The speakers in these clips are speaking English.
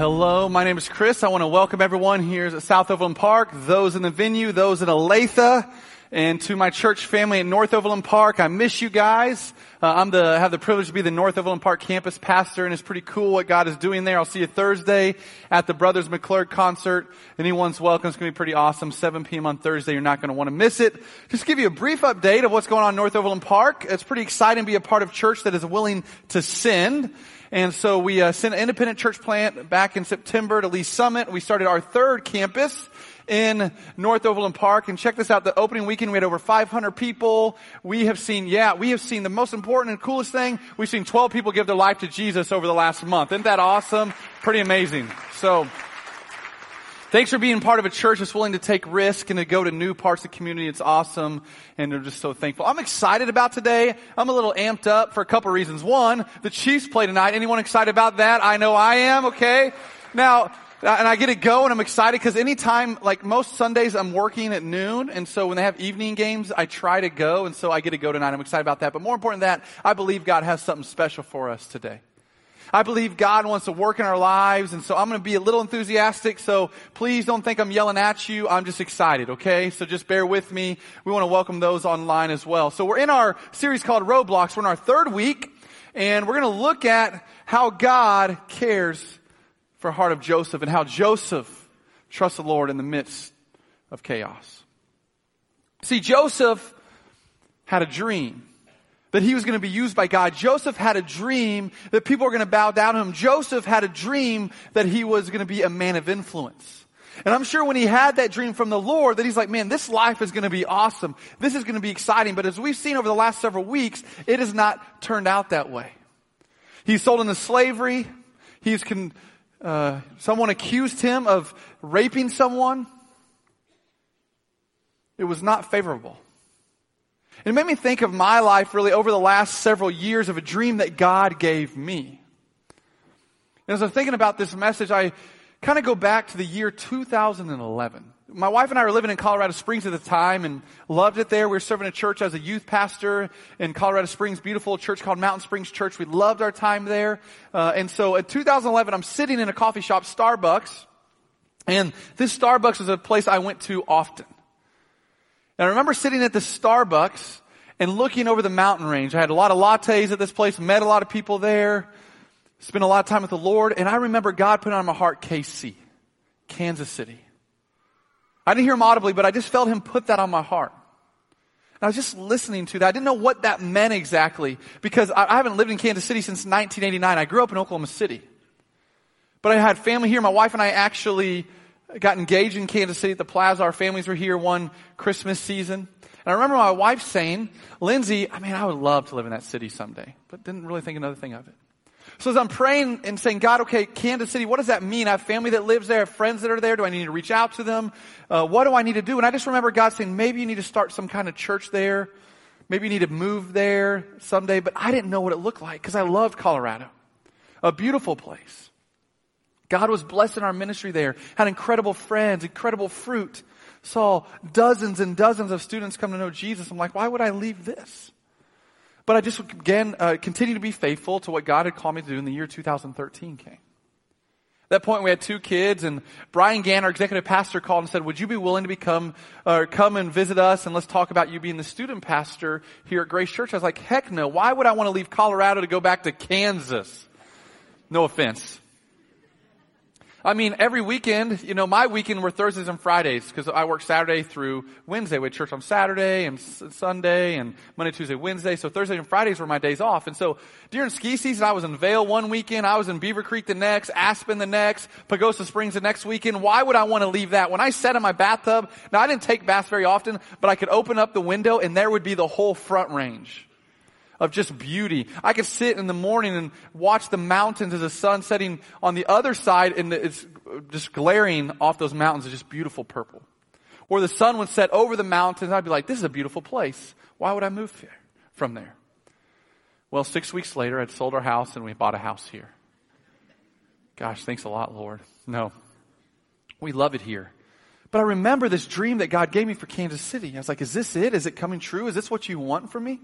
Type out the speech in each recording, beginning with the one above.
hello. My name is Chris. I want to welcome everyone here at South Overland Park, those in the venue, those in Olathe, and to my church family at North Overland Park. I miss you guys. Uh, I'm the have the privilege to be the North Overland Park campus pastor, and it's pretty cool what God is doing there. I'll see you Thursday at the Brothers McClurg concert. Anyone's welcome. It's going to be pretty awesome. 7 p.m. on Thursday. You're not going to want to miss it. Just give you a brief update of what's going on in North Overland Park. It's pretty exciting to be a part of church that is willing to send. And so we uh, sent an independent church plant back in September to Lee Summit. We started our third campus in North Overland Park. And check this out. The opening weekend, we had over 500 people. We have seen, yeah, we have seen the most important and coolest thing. We've seen 12 people give their life to Jesus over the last month. Isn't that awesome? Pretty amazing. So, Thanks for being part of a church that's willing to take risk and to go to new parts of the community. It's awesome. And I'm just so thankful. I'm excited about today. I'm a little amped up for a couple reasons. One, the Chiefs play tonight. Anyone excited about that? I know I am. Okay. Now, Uh, and I get to go and I'm excited because anytime, like most Sundays I'm working at noon. And so when they have evening games, I try to go. And so I get to go tonight. I'm excited about that. But more important than that, I believe God has something special for us today. I believe God wants to work in our lives, and so I'm going to be a little enthusiastic, so please don't think I'm yelling at you. I'm just excited, okay? So just bear with me. We want to welcome those online as well. So we're in our series called Roadblocks. We're in our third week, and we're going to look at how God cares for heart of Joseph and how Joseph trusts the Lord in the midst of chaos. See, Joseph had a dream that he was going to be used by God. Joseph had a dream that people were going to bow down to him. Joseph had a dream that he was going to be a man of influence. And I'm sure when he had that dream from the Lord that he's like, man, this life is going to be awesome. This is going to be exciting. But as we've seen over the last several weeks, it has not turned out that way. He's sold into slavery. He's con- uh, someone accused him of raping someone. It was not favorable. It made me think of my life really over the last several years of a dream that God gave me. And as I'm thinking about this message, I kind of go back to the year 2011. My wife and I were living in Colorado Springs at the time and loved it there. We were serving a church as a youth pastor in Colorado Springs, beautiful church called Mountain Springs Church. We loved our time there. Uh, and so in 2011, I'm sitting in a coffee shop, Starbucks, and this Starbucks was a place I went to often. And I remember sitting at the Starbucks and looking over the mountain range. I had a lot of lattes at this place, met a lot of people there, spent a lot of time with the Lord, and I remember God putting on my heart KC, Kansas City. I didn't hear him audibly, but I just felt him put that on my heart. And I was just listening to that. I didn't know what that meant exactly because I, I haven't lived in Kansas City since 1989. I grew up in Oklahoma City. But I had family here. My wife and I actually got engaged in Kansas City at the plaza. Our families were here one Christmas season. And I remember my wife saying, Lindsay, I mean, I would love to live in that city someday, but didn't really think another thing of it. So as I'm praying and saying, God, okay, Kansas City, what does that mean? I have family that lives there, I have friends that are there. Do I need to reach out to them? Uh, what do I need to do? And I just remember God saying, maybe you need to start some kind of church there. Maybe you need to move there someday. But I didn't know what it looked like because I loved Colorado. A beautiful place. God was blessing our ministry there, had incredible friends, incredible fruit, saw dozens and dozens of students come to know Jesus. I'm like, why would I leave this? But I just again uh, continue to be faithful to what God had called me to do in the year 2013 came. At that point, we had two kids, and Brian Gann, our executive pastor, called and said, "Would you be willing to become or come and visit us, and let's talk about you being the student pastor here at Grace Church?" I was like, "Heck no! Why would I want to leave Colorado to go back to Kansas?" No offense. I mean, every weekend, you know, my weekend were Thursdays and Fridays because I work Saturday through Wednesday. We had church on Saturday and Sunday and Monday, Tuesday, Wednesday. So Thursday and Fridays were my days off. And so during ski season, I was in Vail one weekend. I was in Beaver Creek the next, Aspen the next, Pagosa Springs the next weekend. Why would I want to leave that? When I sat in my bathtub, now I didn't take baths very often, but I could open up the window and there would be the whole front range of just beauty. I could sit in the morning and watch the mountains as the sun setting on the other side and it's just glaring off those mountains is just beautiful purple. Or the sun would set over the mountains. I'd be like, this is a beautiful place. Why would I move there, from there? Well, six weeks later, I'd sold our house and we bought a house here. Gosh, thanks a lot, Lord. No. We love it here. But I remember this dream that God gave me for Kansas City. I was like, is this it? Is it coming true? Is this what you want from me?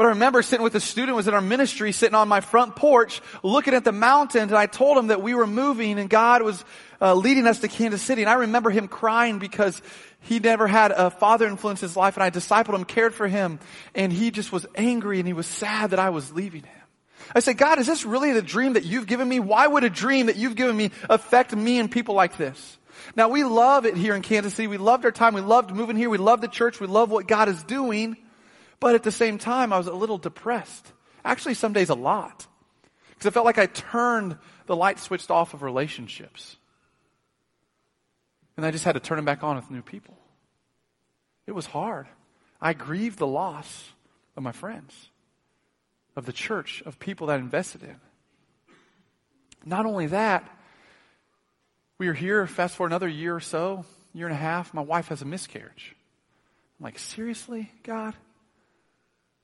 But I remember sitting with a student was in our ministry, sitting on my front porch, looking at the mountains, and I told him that we were moving and God was uh, leading us to Kansas City. And I remember him crying because he never had a father influence his life, and I discipled him, cared for him, and he just was angry and he was sad that I was leaving him. I said, God, is this really the dream that you've given me? Why would a dream that you've given me affect me and people like this? Now we love it here in Kansas City. We loved our time. We loved moving here. We love the church. We love what God is doing. But at the same time, I was a little depressed. Actually, some days a lot. Because I felt like I turned the light switched off of relationships. And I just had to turn them back on with new people. It was hard. I grieved the loss of my friends, of the church, of people that I invested in. Not only that, we were here, fast forward another year or so, year and a half, my wife has a miscarriage. I'm like, seriously, God?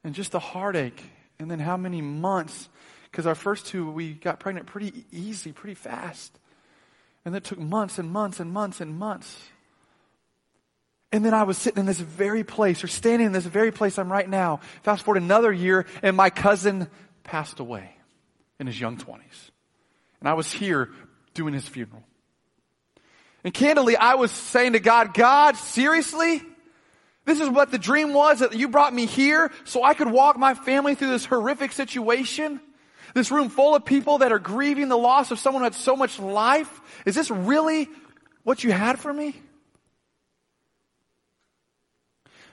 And just the heartache. And then how many months? Because our first two, we got pregnant pretty easy, pretty fast. And it took months and months and months and months. And then I was sitting in this very place, or standing in this very place I'm right now. Fast forward another year, and my cousin passed away in his young 20s. And I was here doing his funeral. And candidly, I was saying to God, God, seriously? This is what the dream was that you brought me here so I could walk my family through this horrific situation? This room full of people that are grieving the loss of someone who had so much life? Is this really what you had for me?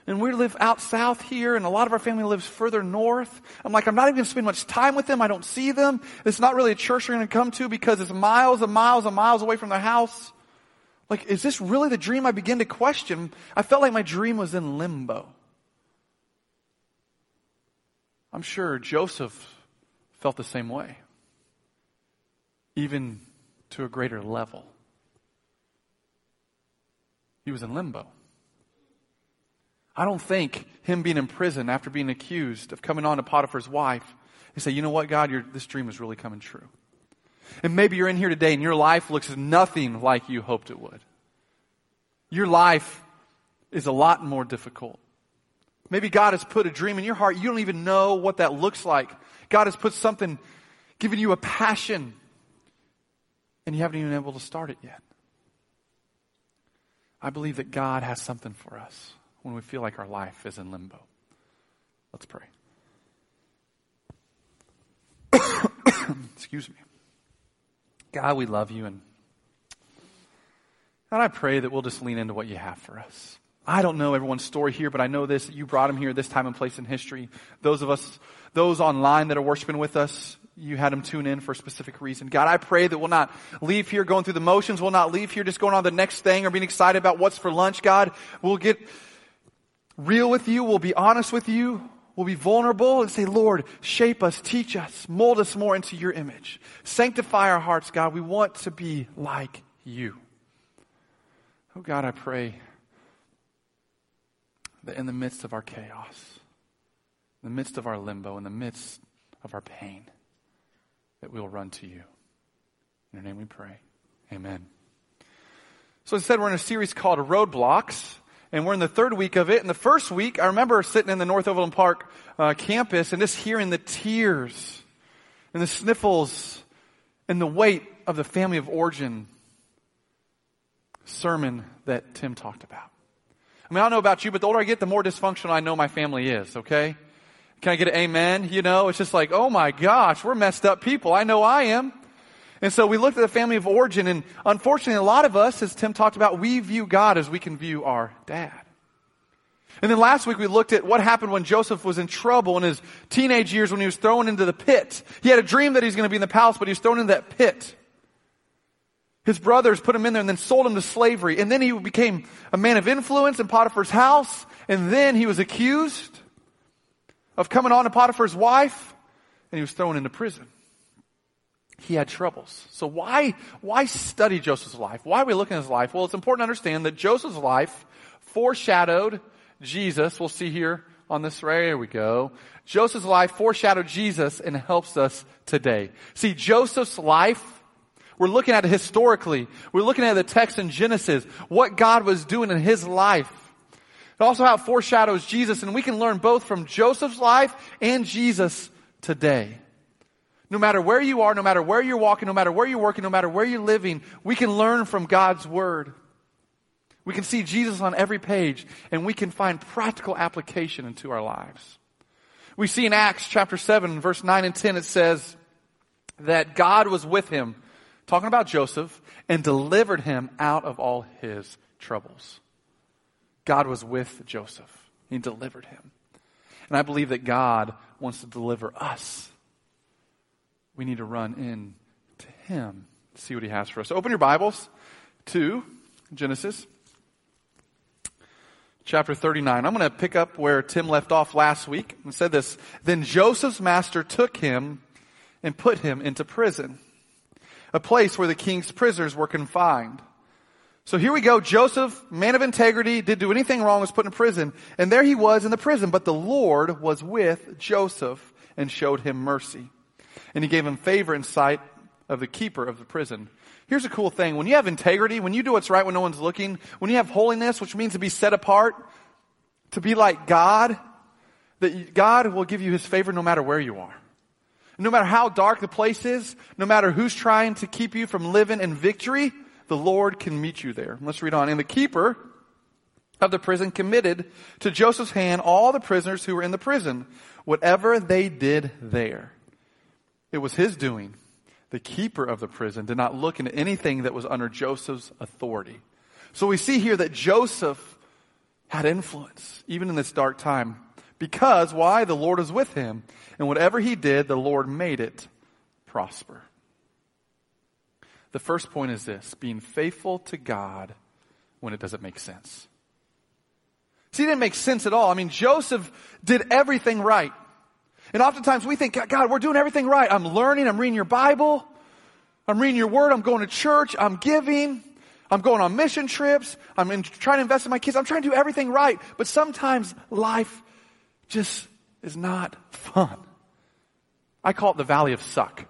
and we live out south here, and a lot of our family lives further north. I'm like, I'm not even going to spend much time with them. I don't see them. It's not really a church we're going to come to because it's miles and miles and miles away from their house. Like, is this really the dream? I begin to question. I felt like my dream was in limbo. I'm sure Joseph felt the same way, even to a greater level. He was in limbo. I don't think him being in prison after being accused of coming on to Potiphar's wife, he said, you know what, God, this dream is really coming true. And maybe you're in here today and your life looks nothing like you hoped it would. Your life is a lot more difficult. Maybe God has put a dream in your heart. You don't even know what that looks like. God has put something, given you a passion, and you haven't even been able to start it yet. I believe that God has something for us when we feel like our life is in limbo. Let's pray. Excuse me. God, we love you and God, I pray that we'll just lean into what you have for us. I don't know everyone's story here, but I know this. You brought them here this time and place in history. Those of us, those online that are worshiping with us, you had them tune in for a specific reason. God, I pray that we'll not leave here going through the motions. We'll not leave here just going on the next thing or being excited about what's for lunch, God. We'll get real with you. We'll be honest with you. We'll be vulnerable and say, Lord, shape us, teach us, mold us more into your image. Sanctify our hearts, God. We want to be like you. Oh, God, I pray that in the midst of our chaos, in the midst of our limbo, in the midst of our pain, that we'll run to you. In your name we pray. Amen. So instead, we're in a series called Roadblocks and we're in the third week of it. And the first week, I remember sitting in the North Overland Park uh, campus and just hearing the tears and the sniffles and the weight of the family of origin sermon that Tim talked about. I mean, I don't know about you, but the older I get, the more dysfunctional I know my family is, okay? Can I get an amen? You know, it's just like, oh my gosh, we're messed up people. I know I am. And so we looked at the family of origin, and unfortunately, a lot of us, as Tim talked about, we view God as we can view our dad. And then last week we looked at what happened when Joseph was in trouble in his teenage years when he was thrown into the pit. He had a dream that he was going to be in the palace, but he was thrown into that pit. His brothers put him in there and then sold him to slavery. And then he became a man of influence in Potiphar's house. And then he was accused of coming on to Potiphar's wife and he was thrown into prison. He had troubles. So why, why study Joseph's life? Why are we looking at his life? Well, it's important to understand that Joseph's life foreshadowed Jesus. We'll see here on this, right, here we go. Joseph's life foreshadowed Jesus and helps us today. See, Joseph's life, we're looking at it historically. We're looking at the text in Genesis, what God was doing in his life. It also how it foreshadows Jesus, and we can learn both from Joseph's life and Jesus today. No matter where you are, no matter where you're walking, no matter where you're working, no matter where you're living, we can learn from God's Word. We can see Jesus on every page, and we can find practical application into our lives. We see in Acts chapter 7, verse 9 and 10, it says that God was with him, talking about Joseph, and delivered him out of all his troubles. God was with Joseph. He delivered him. And I believe that God wants to deliver us. We need to run in to him to see what he has for us. So open your Bibles to Genesis chapter 39. I'm going to pick up where Tim left off last week and said this. Then Joseph's master took him and put him into prison, a place where the king's prisoners were confined. So here we go. Joseph, man of integrity, did do anything wrong, was put in prison. And there he was in the prison. But the Lord was with Joseph and showed him mercy. And he gave him favor in sight of the keeper of the prison. Here's a cool thing. When you have integrity, when you do what's right when no one's looking, when you have holiness, which means to be set apart, to be like God, that God will give you his favor no matter where you are. No matter how dark the place is, no matter who's trying to keep you from living in victory, the Lord can meet you there. Let's read on. And the keeper of the prison committed to Joseph's hand all the prisoners who were in the prison, whatever they did there. It was his doing the keeper of the prison, did not look into anything that was under Joseph's authority. So we see here that Joseph had influence, even in this dark time. Because, why? The Lord is with him. And whatever he did, the Lord made it prosper. The first point is this being faithful to God when it doesn't make sense. See, it didn't make sense at all. I mean, Joseph did everything right. And oftentimes we think, God, we're doing everything right. I'm learning, I'm reading your Bible, I'm reading your word, I'm going to church, I'm giving, I'm going on mission trips, I'm in, trying to invest in my kids, I'm trying to do everything right. But sometimes life just is not fun. I call it the valley of suck.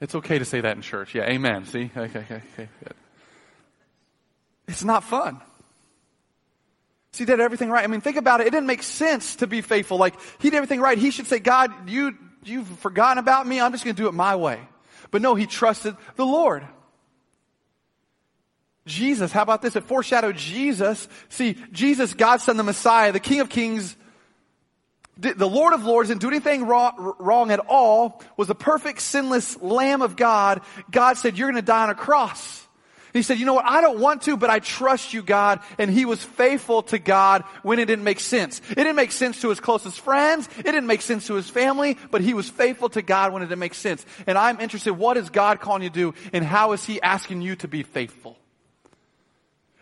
It's okay to say that in church. Yeah, amen. See? Okay, okay, okay. Good. It's not fun. See, he did everything right. I mean, think about it. It didn't make sense to be faithful. Like, he did everything right. He should say, God, you, you've forgotten about me. I'm just going to do it my way. But no, he trusted the Lord. Jesus, how about this? It foreshadowed Jesus. See, Jesus, God's son, the Messiah, the King of Kings, the Lord of Lords didn't do anything wrong, wrong at all, was the perfect sinless Lamb of God. God said, you're going to die on a cross. He said, you know what? I don't want to, but I trust you, God. And he was faithful to God when it didn't make sense. It didn't make sense to his closest friends. It didn't make sense to his family, but he was faithful to God when it didn't make sense. And I'm interested, what is God calling you to do and how is he asking you to be faithful?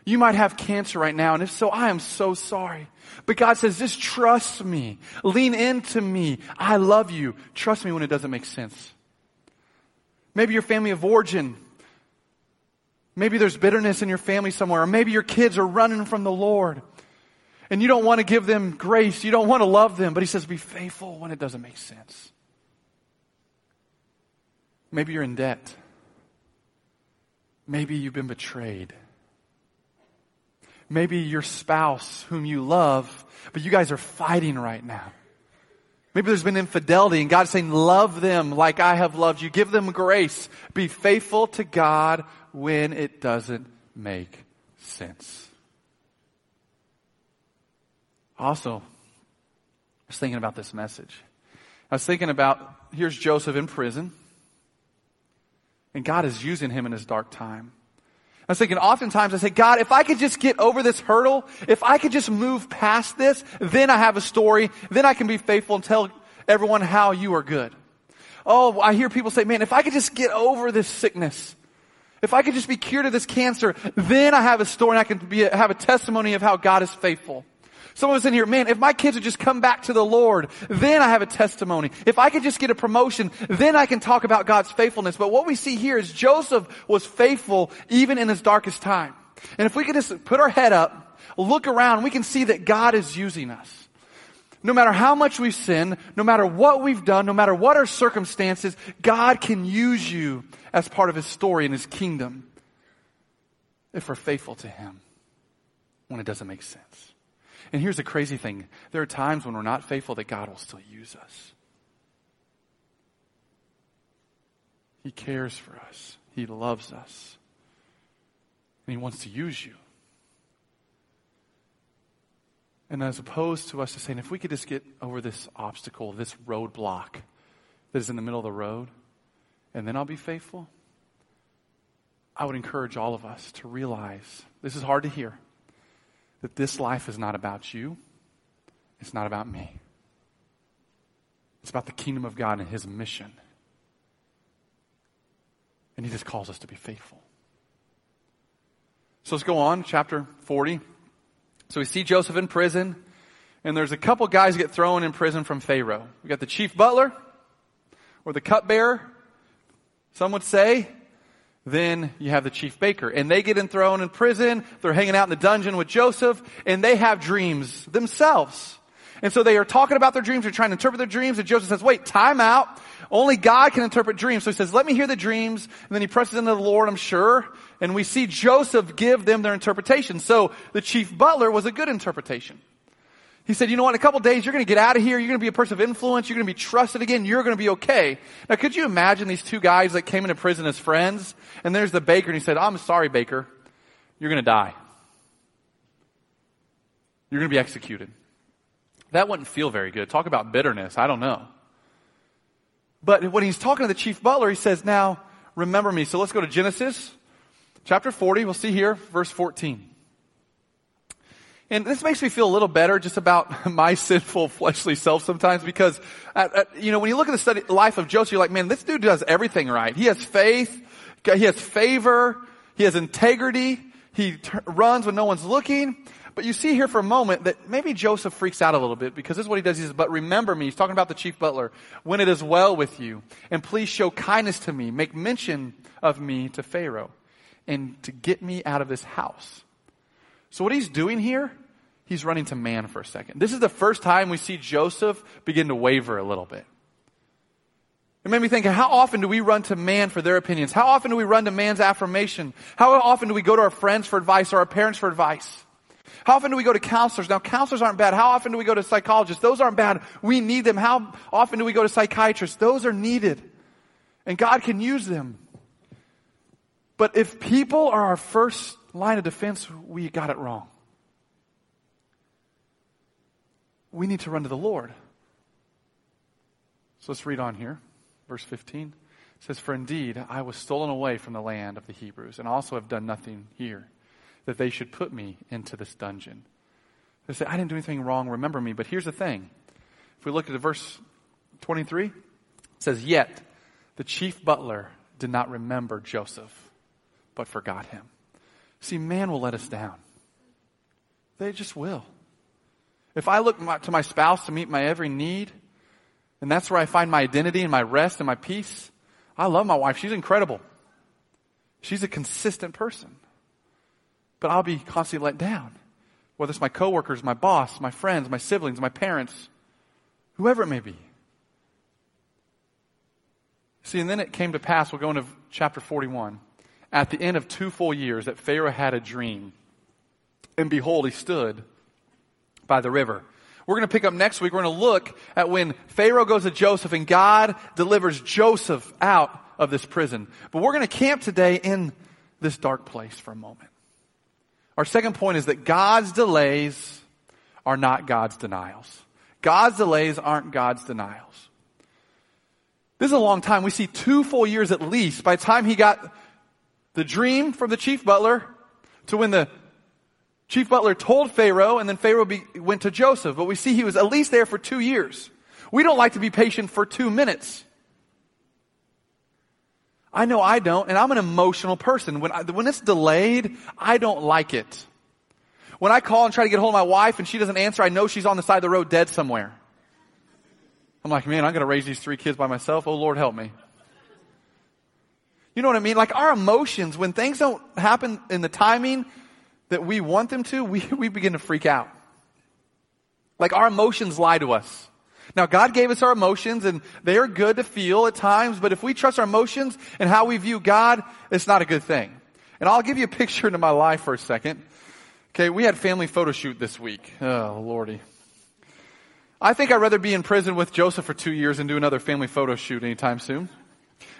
You might have cancer right now, and if so, I am so sorry. But God says, just trust me. Lean into me. I love you. Trust me when it doesn't make sense. Maybe your family of origin Maybe there's bitterness in your family somewhere, or maybe your kids are running from the Lord. And you don't want to give them grace. You don't want to love them. But he says, be faithful when it doesn't make sense. Maybe you're in debt. Maybe you've been betrayed. Maybe your spouse, whom you love, but you guys are fighting right now. Maybe there's been infidelity and God's saying, love them like I have loved you. Give them grace. Be faithful to God when it doesn't make sense. Also, I was thinking about this message. I was thinking about here's Joseph in prison, and God is using him in his dark time. I was thinking oftentimes I say, God, if I could just get over this hurdle, if I could just move past this, then I have a story, then I can be faithful and tell everyone how you are good. Oh, I hear people say, man, if I could just get over this sickness, if I could just be cured of this cancer, then I have a story and I can be, have a testimony of how God is faithful. Some of us in here, man, if my kids would just come back to the Lord, then I have a testimony. If I could just get a promotion, then I can talk about God's faithfulness. But what we see here is Joseph was faithful even in his darkest time. And if we could just put our head up, look around, we can see that God is using us. No matter how much we've sinned, no matter what we've done, no matter what our circumstances, God can use you as part of His story and His kingdom if we're faithful to Him when it doesn't make sense. And here's the crazy thing there are times when we're not faithful that God will still use us. He cares for us, He loves us, and He wants to use you. And as opposed to us just saying, if we could just get over this obstacle, this roadblock that is in the middle of the road, and then I'll be faithful, I would encourage all of us to realize this is hard to hear that this life is not about you, it's not about me. It's about the kingdom of God and his mission. And he just calls us to be faithful. So let's go on, chapter 40. So we see Joseph in prison, and there's a couple guys get thrown in prison from Pharaoh. We got the chief butler, or the cupbearer, some would say, then you have the chief baker. And they get thrown in prison. They're hanging out in the dungeon with Joseph and they have dreams themselves. And so they are talking about their dreams. They're trying to interpret their dreams. And Joseph says, wait, time out. Only God can interpret dreams. So he says, let me hear the dreams. And then he presses into the Lord, I'm sure. And we see Joseph give them their interpretation. So the chief butler was a good interpretation. He said, you know what, in a couple days, you're going to get out of here. You're going to be a person of influence. You're going to be trusted again. You're going to be okay. Now, could you imagine these two guys that came into prison as friends? And there's the baker, and he said, I'm sorry, baker. You're going to die. You're going to be executed. That wouldn't feel very good. Talk about bitterness. I don't know. But when he's talking to the chief butler, he says, now, remember me. So let's go to Genesis chapter 40. We'll see here, verse 14. And this makes me feel a little better just about my sinful fleshly self sometimes because, at, at, you know, when you look at the study, life of Joseph, you're like, man, this dude does everything right. He has faith. He has favor. He has integrity. He t- runs when no one's looking. But you see here for a moment that maybe Joseph freaks out a little bit because this is what he does. He says, but remember me. He's talking about the chief butler. When it is well with you and please show kindness to me. Make mention of me to Pharaoh and to get me out of this house. So what he's doing here, he's running to man for a second. This is the first time we see Joseph begin to waver a little bit. It made me think, how often do we run to man for their opinions? How often do we run to man's affirmation? How often do we go to our friends for advice or our parents for advice? How often do we go to counselors? Now, counselors aren't bad. How often do we go to psychologists? Those aren't bad. We need them. How often do we go to psychiatrists? Those are needed. And God can use them. But if people are our first line of defense, we got it wrong. We need to run to the Lord. So let's read on here. Verse 15 it says, For indeed I was stolen away from the land of the Hebrews, and also have done nothing here, that they should put me into this dungeon. They say, I didn't do anything wrong, remember me. But here's the thing. If we look at the verse 23, it says, Yet the chief butler did not remember Joseph, but forgot him. See, man will let us down. They just will. If I look to my spouse to meet my every need, and that's where I find my identity and my rest and my peace, I love my wife. She's incredible. She's a consistent person. But I'll be constantly let down. Whether it's my coworkers, my boss, my friends, my siblings, my parents, whoever it may be. See, and then it came to pass, we'll go into chapter 41 at the end of two full years that Pharaoh had a dream. And behold, he stood by the river. We're going to pick up next week. We're going to look at when Pharaoh goes to Joseph and God delivers Joseph out of this prison. But we're going to camp today in this dark place for a moment. Our second point is that God's delays are not God's denials. God's delays aren't God's denials. This is a long time. We see two full years at least by the time he got the dream from the chief butler to when the chief butler told Pharaoh and then Pharaoh be, went to Joseph. But we see he was at least there for two years. We don't like to be patient for two minutes. I know I don't, and I'm an emotional person. When, I, when it's delayed, I don't like it. When I call and try to get hold of my wife and she doesn't answer, I know she's on the side of the road dead somewhere. I'm like, man, I'm going to raise these three kids by myself. Oh, Lord, help me. You know what I mean? Like our emotions, when things don't happen in the timing that we want them to, we, we begin to freak out. Like our emotions lie to us. Now God gave us our emotions and they are good to feel at times, but if we trust our emotions and how we view God, it's not a good thing. And I'll give you a picture into my life for a second. Okay, we had family photo shoot this week. Oh, lordy. I think I'd rather be in prison with Joseph for two years and do another family photo shoot anytime soon.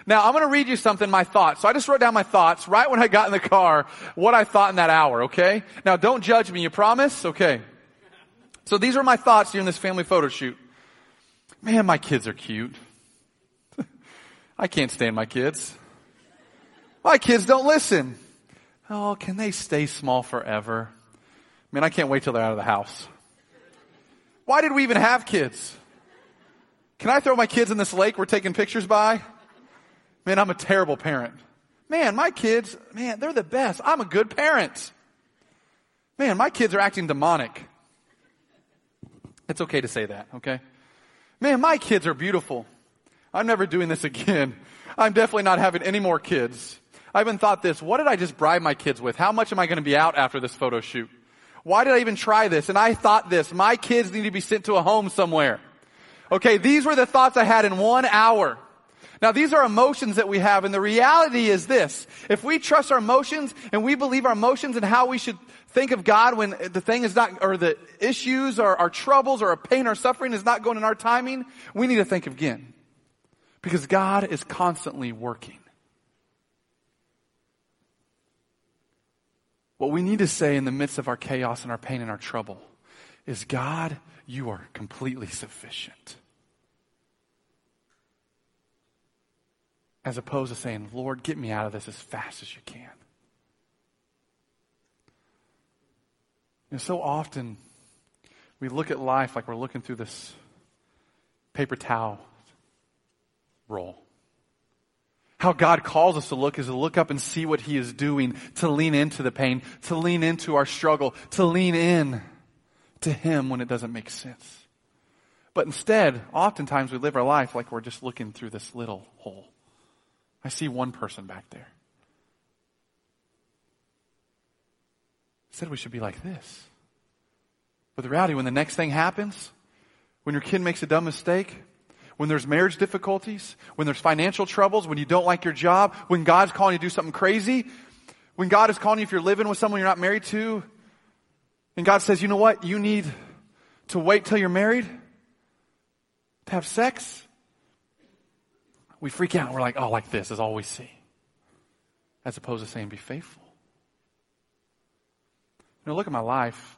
Now, I'm going to read you something, my thoughts. So I just wrote down my thoughts right when I got in the car, what I thought in that hour, okay? Now, don't judge me, you promise? Okay. So these are my thoughts during this family photo shoot. Man, my kids are cute. I can't stand my kids. My kids don't listen. Oh, can they stay small forever? Man, I can't wait till they're out of the house. Why did we even have kids? Can I throw my kids in this lake we're taking pictures by? Man, I'm a terrible parent. Man, my kids, man, they're the best. I'm a good parent. Man, my kids are acting demonic. It's okay to say that, okay? Man, my kids are beautiful. I'm never doing this again. I'm definitely not having any more kids. I even thought this, what did I just bribe my kids with? How much am I going to be out after this photo shoot? Why did I even try this? And I thought this, my kids need to be sent to a home somewhere. Okay, these were the thoughts I had in one hour. Now these are emotions that we have and the reality is this. If we trust our emotions and we believe our emotions and how we should think of God when the thing is not, or the issues or our troubles or our pain or suffering is not going in our timing, we need to think again. Because God is constantly working. What we need to say in the midst of our chaos and our pain and our trouble is God, you are completely sufficient. As opposed to saying, Lord, get me out of this as fast as you can. And so often we look at life like we're looking through this paper towel roll. How God calls us to look is to look up and see what He is doing, to lean into the pain, to lean into our struggle, to lean in to Him when it doesn't make sense. But instead, oftentimes we live our life like we're just looking through this little hole. I see one person back there. Said we should be like this. But the reality, when the next thing happens, when your kid makes a dumb mistake, when there's marriage difficulties, when there's financial troubles, when you don't like your job, when God's calling you to do something crazy, when God is calling you if you're living with someone you're not married to, and God says, you know what, you need to wait till you're married to have sex, we freak out. We're like, oh, like this is all we see. As opposed to saying, be faithful. You know, look at my life.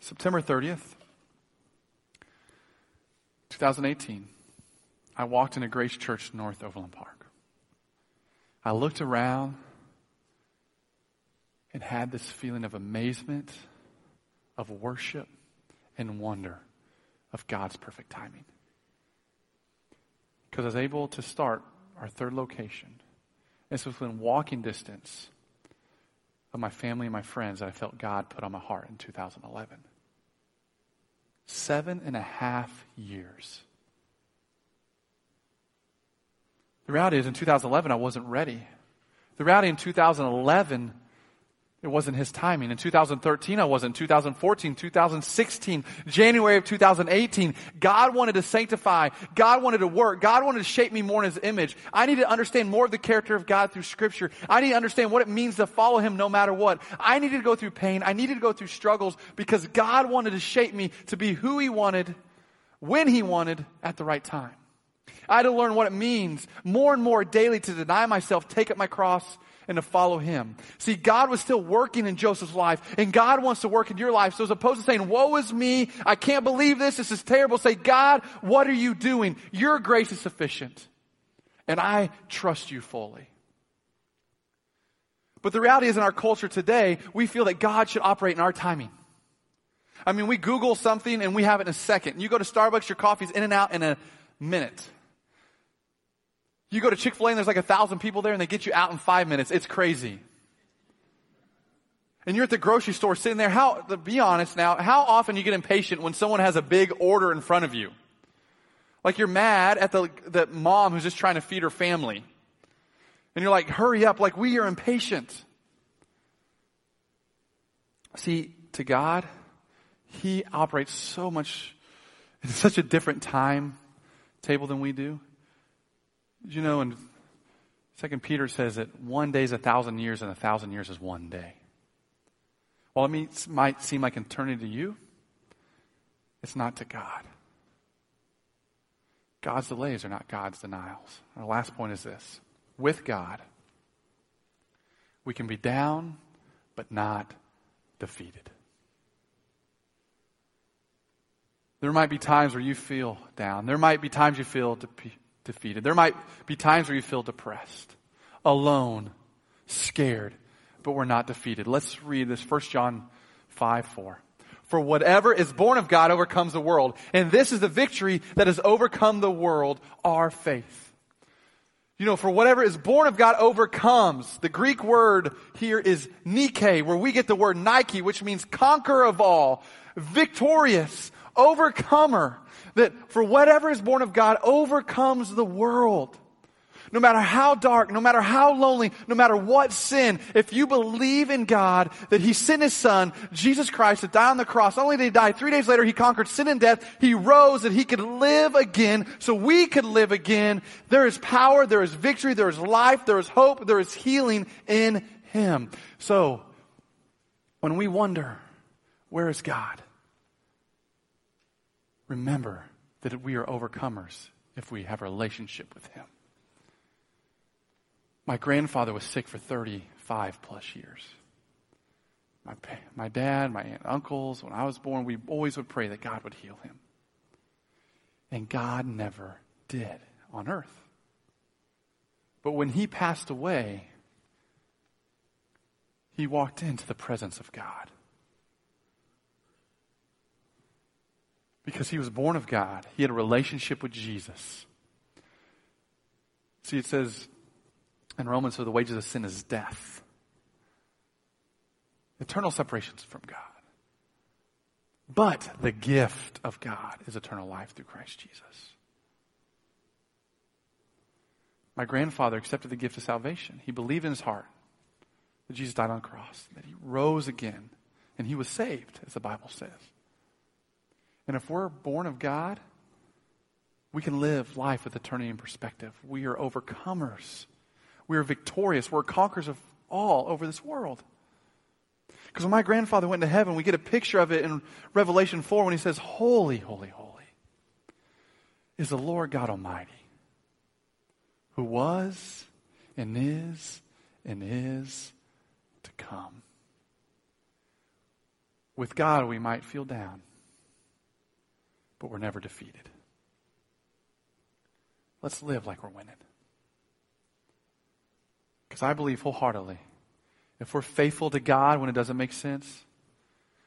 September 30th, 2018, I walked into Grace Church North Overland Park. I looked around and had this feeling of amazement, of worship, and wonder of God's perfect timing. Because I was able to start our third location. This was within walking distance of my family and my friends that I felt God put on my heart in 2011. Seven and a half years. The reality is, in 2011, I wasn't ready. The reality in 2011, it wasn't his timing. In 2013, I wasn't. 2014, 2016, January of 2018, God wanted to sanctify. God wanted to work. God wanted to shape me more in his image. I need to understand more of the character of God through scripture. I need to understand what it means to follow him no matter what. I needed to go through pain. I needed to go through struggles because God wanted to shape me to be who he wanted, when he wanted, at the right time. I had to learn what it means more and more daily to deny myself, take up my cross, and to follow him. See, God was still working in Joseph's life, and God wants to work in your life. So as opposed to saying, woe is me, I can't believe this, this is terrible, say, God, what are you doing? Your grace is sufficient. And I trust you fully. But the reality is in our culture today, we feel that God should operate in our timing. I mean, we Google something and we have it in a second. You go to Starbucks, your coffee's in and out in a minute. You go to Chick fil A and there's like a thousand people there and they get you out in five minutes. It's crazy. and you're at the grocery store sitting there, how, to be honest now, how often you get impatient when someone has a big order in front of you? Like you're mad at the, the mom who's just trying to feed her family. And you're like, hurry up, like we are impatient. See, to God, He operates so much, in such a different time table than we do. You know, and Second Peter says that one day is a thousand years and a thousand years is one day. While it means, might seem like eternity to you, it's not to God. God's delays are not God's denials. Our last point is this. With God, we can be down, but not defeated. There might be times where you feel down. There might be times you feel de- defeated. There might be times where you feel depressed, alone, scared, but we're not defeated. Let's read this 1 John 5 4. For whatever is born of God overcomes the world. And this is the victory that has overcome the world, our faith. You know, for whatever is born of God overcomes. The Greek word here is Nike, where we get the word Nike, which means conqueror of all, victorious, overcomer. That for whatever is born of God overcomes the world. No matter how dark, no matter how lonely, no matter what sin, if you believe in God that He sent His Son, Jesus Christ, to die on the cross, not only did He die, three days later He conquered sin and death, He rose that He could live again, so we could live again. There is power, there is victory, there is life, there is hope, there is healing in Him. So, when we wonder, where is God? Remember that we are overcomers if we have a relationship with Him. My grandfather was sick for 35 plus years. My, my dad, my aunt, uncles, when I was born, we always would pray that God would heal him. And God never did on earth. But when he passed away, he walked into the presence of God. Because he was born of God, he had a relationship with Jesus. See, it says, in Romans, so the wages of sin is death. Eternal separations from God. But the gift of God is eternal life through Christ Jesus. My grandfather accepted the gift of salvation. He believed in his heart that Jesus died on the cross, that he rose again, and he was saved, as the Bible says. And if we're born of God, we can live life with eternity in perspective. We are overcomers we are victorious. We're conquerors of all over this world. Because when my grandfather went to heaven, we get a picture of it in Revelation 4 when he says, Holy, holy, holy is the Lord God Almighty, who was and is and is to come. With God, we might feel down, but we're never defeated. Let's live like we're winning. Because I believe wholeheartedly, if we're faithful to God when it doesn't make sense,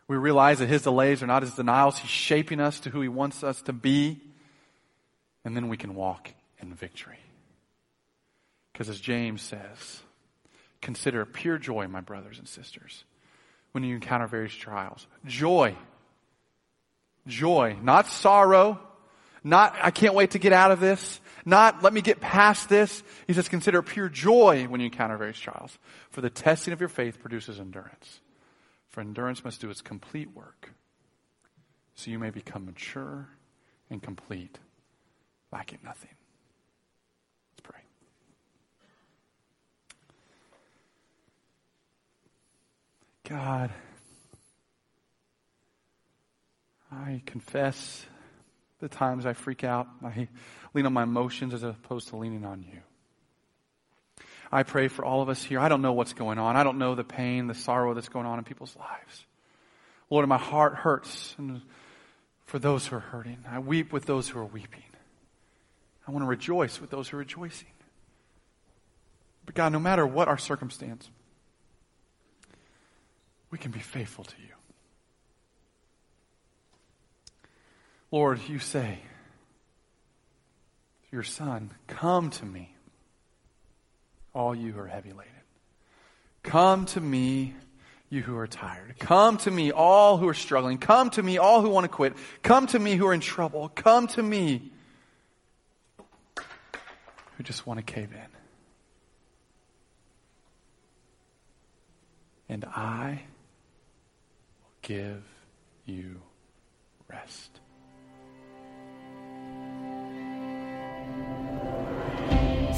we realize that His delays are not His denials. He's shaping us to who He wants us to be. And then we can walk in victory. Because as James says, consider pure joy, my brothers and sisters, when you encounter various trials. Joy. Joy. Not sorrow. Not, I can't wait to get out of this. Not, let me get past this. He says, consider pure joy when you encounter various trials. For the testing of your faith produces endurance. For endurance must do its complete work. So you may become mature and complete, lacking nothing. Let's pray. God, I confess the times I freak out. I lean on my emotions as opposed to leaning on you. I pray for all of us here. I don't know what's going on. I don't know the pain, the sorrow that's going on in people's lives. Lord, my heart hurts for those who are hurting. I weep with those who are weeping. I want to rejoice with those who are rejoicing. But God, no matter what our circumstance, we can be faithful to you. Lord, you say, your Son, Come to me, all you who are heavy laden. Come to me, you who are tired. Come to me, all who are struggling. Come to me, all who want to quit. Come to me who are in trouble. Come to me who just want to cave in. And I will give you rest.